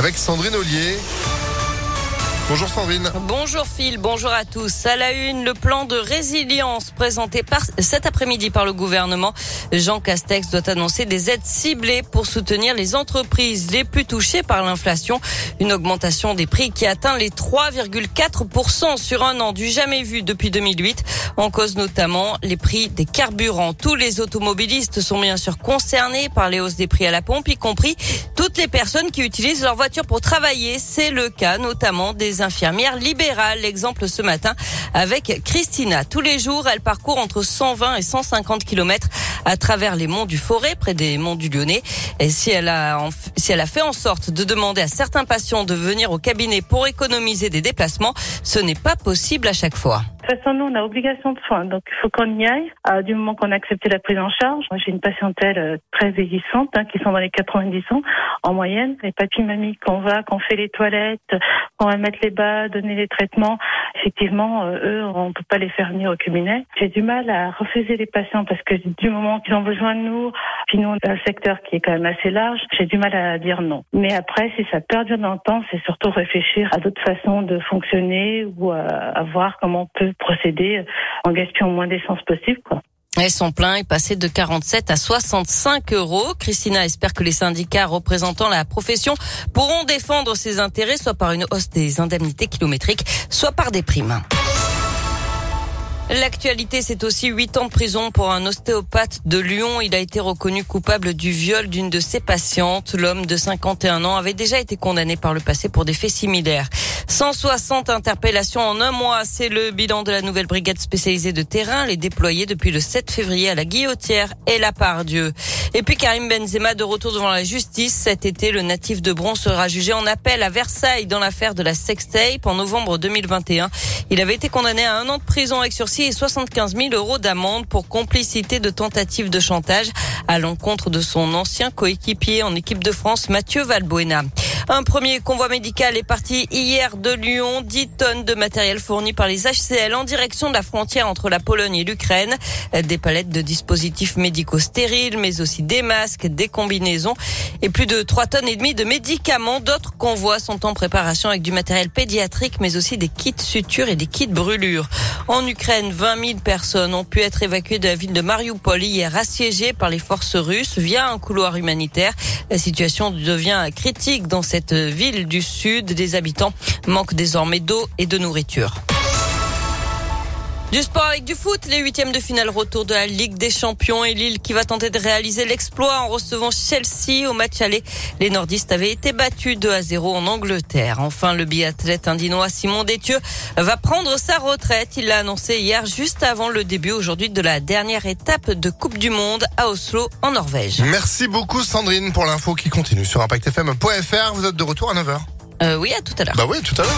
avec Sandrine Ollier. Bonjour Sandrine. Bonjour Phil, bonjour à tous. À la une, le plan de résilience présenté par, cet après-midi par le gouvernement. Jean Castex doit annoncer des aides ciblées pour soutenir les entreprises les plus touchées par l'inflation. Une augmentation des prix qui atteint les 3,4% sur un an du jamais vu depuis 2008. En cause notamment les prix des carburants. Tous les automobilistes sont bien sûr concernés par les hausses des prix à la pompe, y compris toutes les personnes qui utilisent leur voiture pour travailler. C'est le cas notamment des infirmières libérales. L'exemple ce matin avec Christina. Tous les jours, elle parcourt entre 120 et 150 kilomètres à travers les monts du Forêt, près des monts du Lyonnais. Et si elle a, si elle a fait en sorte de demander à certains patients de venir au cabinet pour économiser des déplacements, ce n'est pas possible à chaque fois. Façon, nous, on a obligation de soins, donc il faut qu'on y aille. Du moment qu'on a accepté la prise en charge, j'ai une patientèle euh, très vieillissante, hein, qui sont dans les 90 ans en moyenne. Les papy mamies qu'on va, qu'on fait les toilettes, qu'on va mettre les bas, donner les traitements, effectivement, euh, eux, on peut pas les faire venir au cabinet. J'ai du mal à refuser les patients parce que du moment qu'ils ont besoin de nous, puis nous, un secteur qui est quand même assez large, j'ai du mal à dire non. Mais après, si ça perdure dans le temps, c'est surtout réfléchir à d'autres façons de fonctionner ou à, à voir comment on peut procéder en gaspillant moins d'essence possible, quoi. Et son plein est passé de 47 à 65 euros. Christina espère que les syndicats représentant la profession pourront défendre ses intérêts, soit par une hausse des indemnités kilométriques, soit par des primes. L'actualité, c'est aussi huit ans de prison pour un ostéopathe de Lyon. Il a été reconnu coupable du viol d'une de ses patientes. L'homme de 51 ans avait déjà été condamné par le passé pour des faits similaires. 160 interpellations en un mois, c'est le bilan de la nouvelle brigade spécialisée de terrain, les déployée depuis le 7 février à la Guillotière et la Pardieu. Et puis Karim Benzema de retour devant la justice. Cet été, le natif de Bron sera jugé en appel à Versailles dans l'affaire de la sextape en novembre 2021. Il avait été condamné à un an de prison avec sursis et 75 000 euros d'amende pour complicité de tentative de chantage à l'encontre de son ancien coéquipier en équipe de France, Mathieu Valbuena. Un premier convoi médical est parti hier de Lyon. 10 tonnes de matériel fourni par les HCL en direction de la frontière entre la Pologne et l'Ukraine. Des palettes de dispositifs médicaux stériles, mais aussi des masques, des combinaisons et plus de 3 tonnes et demie de médicaments. D'autres convois sont en préparation avec du matériel pédiatrique, mais aussi des kits sutures et des kits brûlures. En Ukraine, 20 000 personnes ont pu être évacuées de la ville de Mariupol hier assiégée par les forces russes via un couloir humanitaire. La situation devient critique dans cette cette ville du sud. Des habitants manquent désormais d'eau et de nourriture. Du sport avec du foot, les huitièmes de finale retour de la Ligue des Champions et Lille qui va tenter de réaliser l'exploit en recevant Chelsea au match aller. Les nordistes avaient été battus 2 à 0 en Angleterre. Enfin, le biathlète indinois Simon Détieux va prendre sa retraite. Il l'a annoncé hier juste avant le début aujourd'hui de la dernière étape de Coupe du Monde à Oslo en Norvège. Merci beaucoup Sandrine pour l'info qui continue sur impactfm.fr. Vous êtes de retour à 9h. Euh, oui, à tout à l'heure. Bah oui, tout à l'heure.